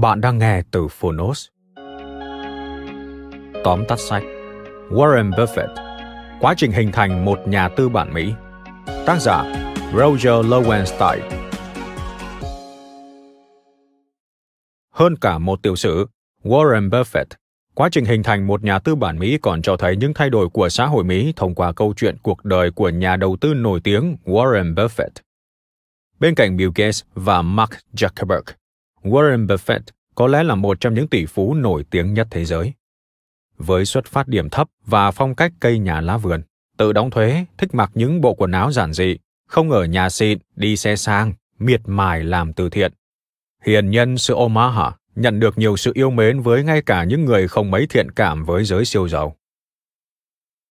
Bạn đang nghe từ Phonos. Tóm tắt sách Warren Buffett Quá trình hình thành một nhà tư bản Mỹ Tác giả Roger Lowenstein Hơn cả một tiểu sử, Warren Buffett Quá trình hình thành một nhà tư bản Mỹ còn cho thấy những thay đổi của xã hội Mỹ thông qua câu chuyện cuộc đời của nhà đầu tư nổi tiếng Warren Buffett. Bên cạnh Bill Gates và Mark Zuckerberg, Warren Buffett có lẽ là một trong những tỷ phú nổi tiếng nhất thế giới. Với xuất phát điểm thấp và phong cách cây nhà lá vườn, tự đóng thuế, thích mặc những bộ quần áo giản dị, không ở nhà xịn, đi xe sang, miệt mài làm từ thiện. Hiền nhân sự Omaha nhận được nhiều sự yêu mến với ngay cả những người không mấy thiện cảm với giới siêu giàu.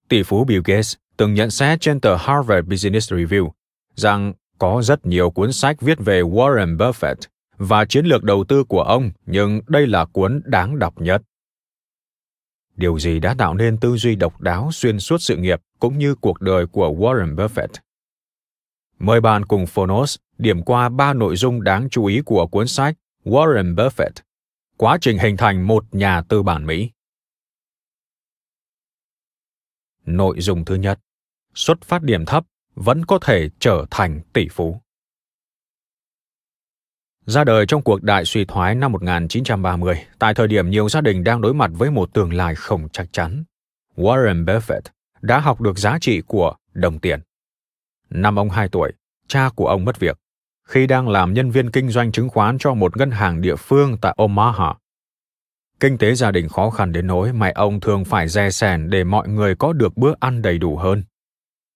Tỷ phú Bill Gates từng nhận xét trên tờ Harvard Business Review rằng có rất nhiều cuốn sách viết về Warren Buffett và chiến lược đầu tư của ông, nhưng đây là cuốn đáng đọc nhất. Điều gì đã tạo nên tư duy độc đáo xuyên suốt sự nghiệp cũng như cuộc đời của Warren Buffett? Mời bạn cùng Phonos điểm qua ba nội dung đáng chú ý của cuốn sách Warren Buffett, quá trình hình thành một nhà tư bản Mỹ. Nội dung thứ nhất, xuất phát điểm thấp vẫn có thể trở thành tỷ phú. Ra đời trong cuộc đại suy thoái năm 1930, tại thời điểm nhiều gia đình đang đối mặt với một tương lai không chắc chắn, Warren Buffett đã học được giá trị của đồng tiền. Năm ông 2 tuổi, cha của ông mất việc khi đang làm nhân viên kinh doanh chứng khoán cho một ngân hàng địa phương tại Omaha. Kinh tế gia đình khó khăn đến nỗi mẹ ông thường phải dè sèn để mọi người có được bữa ăn đầy đủ hơn.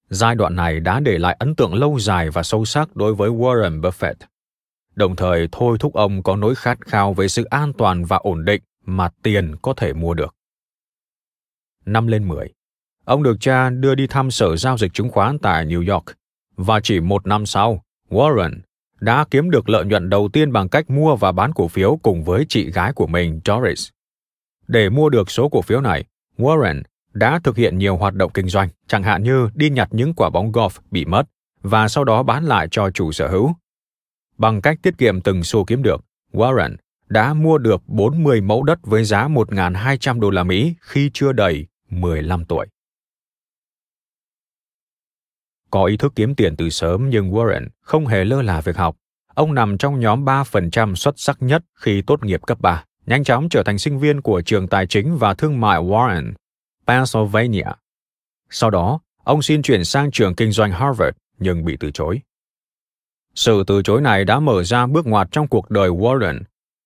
Giai đoạn này đã để lại ấn tượng lâu dài và sâu sắc đối với Warren Buffett đồng thời thôi thúc ông có nỗi khát khao về sự an toàn và ổn định mà tiền có thể mua được. Năm lên 10, ông được cha đưa đi thăm sở giao dịch chứng khoán tại New York và chỉ một năm sau, Warren đã kiếm được lợi nhuận đầu tiên bằng cách mua và bán cổ phiếu cùng với chị gái của mình Doris. Để mua được số cổ phiếu này, Warren đã thực hiện nhiều hoạt động kinh doanh, chẳng hạn như đi nhặt những quả bóng golf bị mất và sau đó bán lại cho chủ sở hữu Bằng cách tiết kiệm từng xu kiếm được, Warren đã mua được 40 mẫu đất với giá 1.200 đô la Mỹ khi chưa đầy 15 tuổi. Có ý thức kiếm tiền từ sớm nhưng Warren không hề lơ là việc học. Ông nằm trong nhóm 3% xuất sắc nhất khi tốt nghiệp cấp 3, nhanh chóng trở thành sinh viên của trường tài chính và thương mại Warren, Pennsylvania. Sau đó, ông xin chuyển sang trường kinh doanh Harvard nhưng bị từ chối. Sự từ chối này đã mở ra bước ngoặt trong cuộc đời Warren,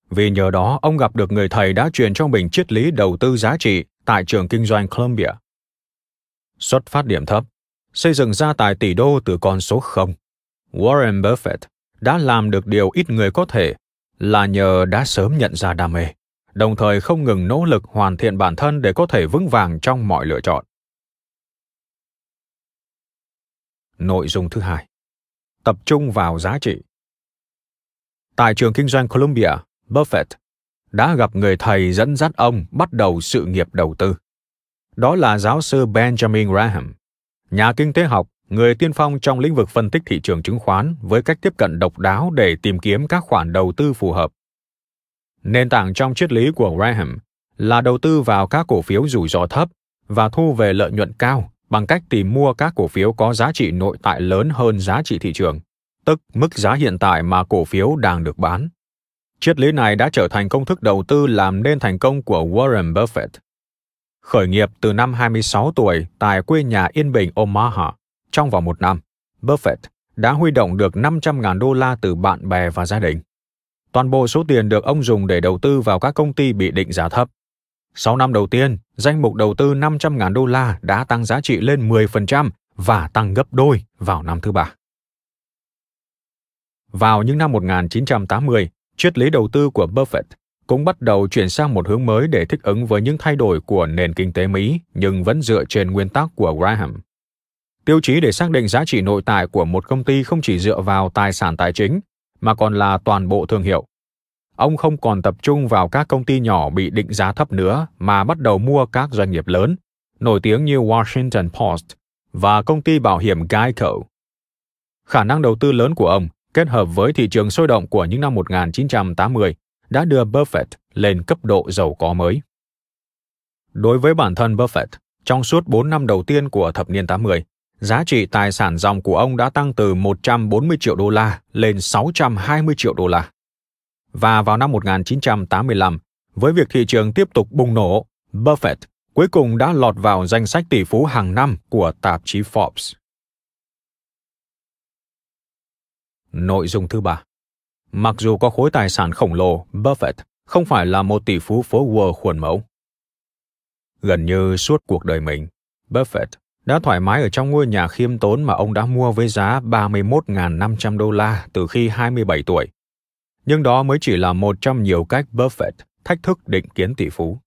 vì nhờ đó ông gặp được người thầy đã truyền cho mình triết lý đầu tư giá trị tại trường kinh doanh Columbia. Xuất phát điểm thấp, xây dựng gia tài tỷ đô từ con số 0. Warren Buffett đã làm được điều ít người có thể là nhờ đã sớm nhận ra đam mê, đồng thời không ngừng nỗ lực hoàn thiện bản thân để có thể vững vàng trong mọi lựa chọn. Nội dung thứ hai tập trung vào giá trị. Tại trường kinh doanh Columbia, Buffett đã gặp người thầy dẫn dắt ông bắt đầu sự nghiệp đầu tư. Đó là giáo sư Benjamin Graham, nhà kinh tế học, người tiên phong trong lĩnh vực phân tích thị trường chứng khoán với cách tiếp cận độc đáo để tìm kiếm các khoản đầu tư phù hợp. Nền tảng trong triết lý của Graham là đầu tư vào các cổ phiếu rủi ro thấp và thu về lợi nhuận cao bằng cách tìm mua các cổ phiếu có giá trị nội tại lớn hơn giá trị thị trường, tức mức giá hiện tại mà cổ phiếu đang được bán. Triết lý này đã trở thành công thức đầu tư làm nên thành công của Warren Buffett. Khởi nghiệp từ năm 26 tuổi tại quê nhà yên bình Omaha, trong vòng một năm, Buffett đã huy động được 500.000 đô la từ bạn bè và gia đình. Toàn bộ số tiền được ông dùng để đầu tư vào các công ty bị định giá thấp. Sau năm đầu tiên, danh mục đầu tư 500.000 đô la đã tăng giá trị lên 10% và tăng gấp đôi vào năm thứ ba. Vào những năm 1980, triết lý đầu tư của Buffett cũng bắt đầu chuyển sang một hướng mới để thích ứng với những thay đổi của nền kinh tế Mỹ nhưng vẫn dựa trên nguyên tắc của Graham. Tiêu chí để xác định giá trị nội tại của một công ty không chỉ dựa vào tài sản tài chính, mà còn là toàn bộ thương hiệu. Ông không còn tập trung vào các công ty nhỏ bị định giá thấp nữa mà bắt đầu mua các doanh nghiệp lớn, nổi tiếng như Washington Post và công ty bảo hiểm Geico. Khả năng đầu tư lớn của ông kết hợp với thị trường sôi động của những năm 1980 đã đưa Buffett lên cấp độ giàu có mới. Đối với bản thân Buffett, trong suốt 4 năm đầu tiên của thập niên 80, giá trị tài sản dòng của ông đã tăng từ 140 triệu đô la lên 620 triệu đô la. Và vào năm 1985, với việc thị trường tiếp tục bùng nổ, Buffett cuối cùng đã lọt vào danh sách tỷ phú hàng năm của tạp chí Forbes. Nội dung thứ ba Mặc dù có khối tài sản khổng lồ, Buffett không phải là một tỷ phú phố Wall khuôn mẫu. Gần như suốt cuộc đời mình, Buffett đã thoải mái ở trong ngôi nhà khiêm tốn mà ông đã mua với giá 31.500 đô la từ khi 27 tuổi. Nhưng đó mới chỉ là một trong nhiều cách Buffett thách thức định kiến tỷ phú.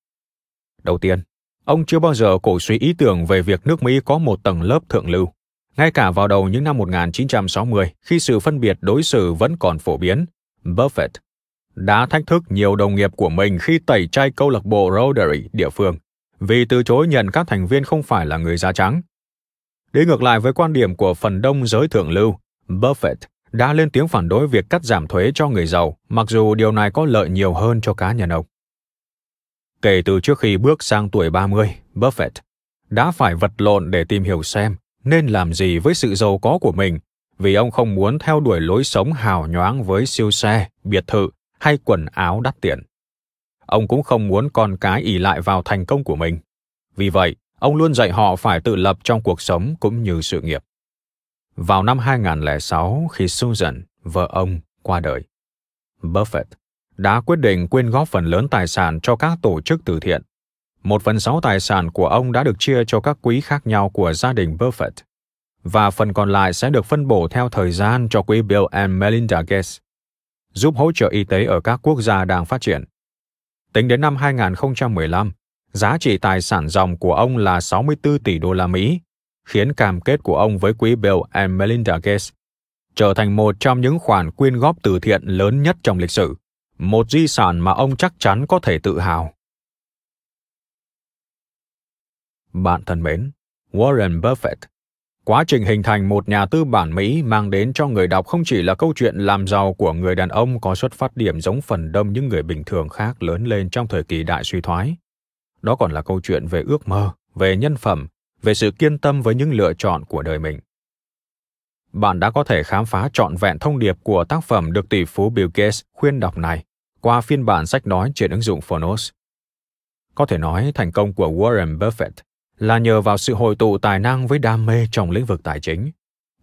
Đầu tiên, ông chưa bao giờ cổ suý ý tưởng về việc nước Mỹ có một tầng lớp thượng lưu. Ngay cả vào đầu những năm 1960, khi sự phân biệt đối xử vẫn còn phổ biến, Buffett đã thách thức nhiều đồng nghiệp của mình khi tẩy chay câu lạc bộ Rotary địa phương vì từ chối nhận các thành viên không phải là người da trắng. Đi ngược lại với quan điểm của phần đông giới thượng lưu, Buffett đã lên tiếng phản đối việc cắt giảm thuế cho người giàu, mặc dù điều này có lợi nhiều hơn cho cá nhân ông. Kể từ trước khi bước sang tuổi 30, Buffett đã phải vật lộn để tìm hiểu xem nên làm gì với sự giàu có của mình vì ông không muốn theo đuổi lối sống hào nhoáng với siêu xe, biệt thự hay quần áo đắt tiền. Ông cũng không muốn con cái ỉ lại vào thành công của mình. Vì vậy, ông luôn dạy họ phải tự lập trong cuộc sống cũng như sự nghiệp. Vào năm 2006, khi Susan, vợ ông, qua đời, Buffett đã quyết định quyên góp phần lớn tài sản cho các tổ chức từ thiện. Một phần sáu tài sản của ông đã được chia cho các quỹ khác nhau của gia đình Buffett, và phần còn lại sẽ được phân bổ theo thời gian cho quỹ Bill and Melinda Gates, giúp hỗ trợ y tế ở các quốc gia đang phát triển. Tính đến năm 2015, giá trị tài sản dòng của ông là 64 tỷ đô la Mỹ, khiến cam kết của ông với quỹ Bill and Melinda Gates trở thành một trong những khoản quyên góp từ thiện lớn nhất trong lịch sử, một di sản mà ông chắc chắn có thể tự hào. Bạn thân mến, Warren Buffett Quá trình hình thành một nhà tư bản Mỹ mang đến cho người đọc không chỉ là câu chuyện làm giàu của người đàn ông có xuất phát điểm giống phần đông những người bình thường khác lớn lên trong thời kỳ đại suy thoái. Đó còn là câu chuyện về ước mơ, về nhân phẩm, về sự kiên tâm với những lựa chọn của đời mình. Bạn đã có thể khám phá trọn vẹn thông điệp của tác phẩm được tỷ phú Bill Gates khuyên đọc này qua phiên bản sách nói trên ứng dụng Phonos. Có thể nói thành công của Warren Buffett là nhờ vào sự hội tụ tài năng với đam mê trong lĩnh vực tài chính.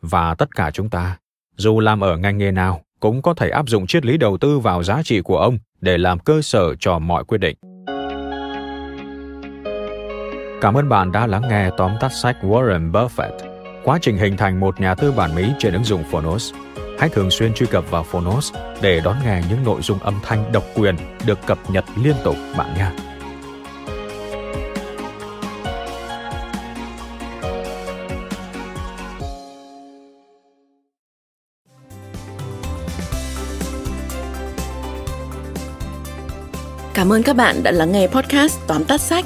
Và tất cả chúng ta, dù làm ở ngành nghề nào, cũng có thể áp dụng triết lý đầu tư vào giá trị của ông để làm cơ sở cho mọi quyết định. Cảm ơn bạn đã lắng nghe tóm tắt sách Warren Buffett, quá trình hình thành một nhà tư bản Mỹ trên ứng dụng Phonos. Hãy thường xuyên truy cập vào Phonos để đón nghe những nội dung âm thanh độc quyền được cập nhật liên tục bạn nha. Cảm ơn các bạn đã lắng nghe podcast tóm tắt sách.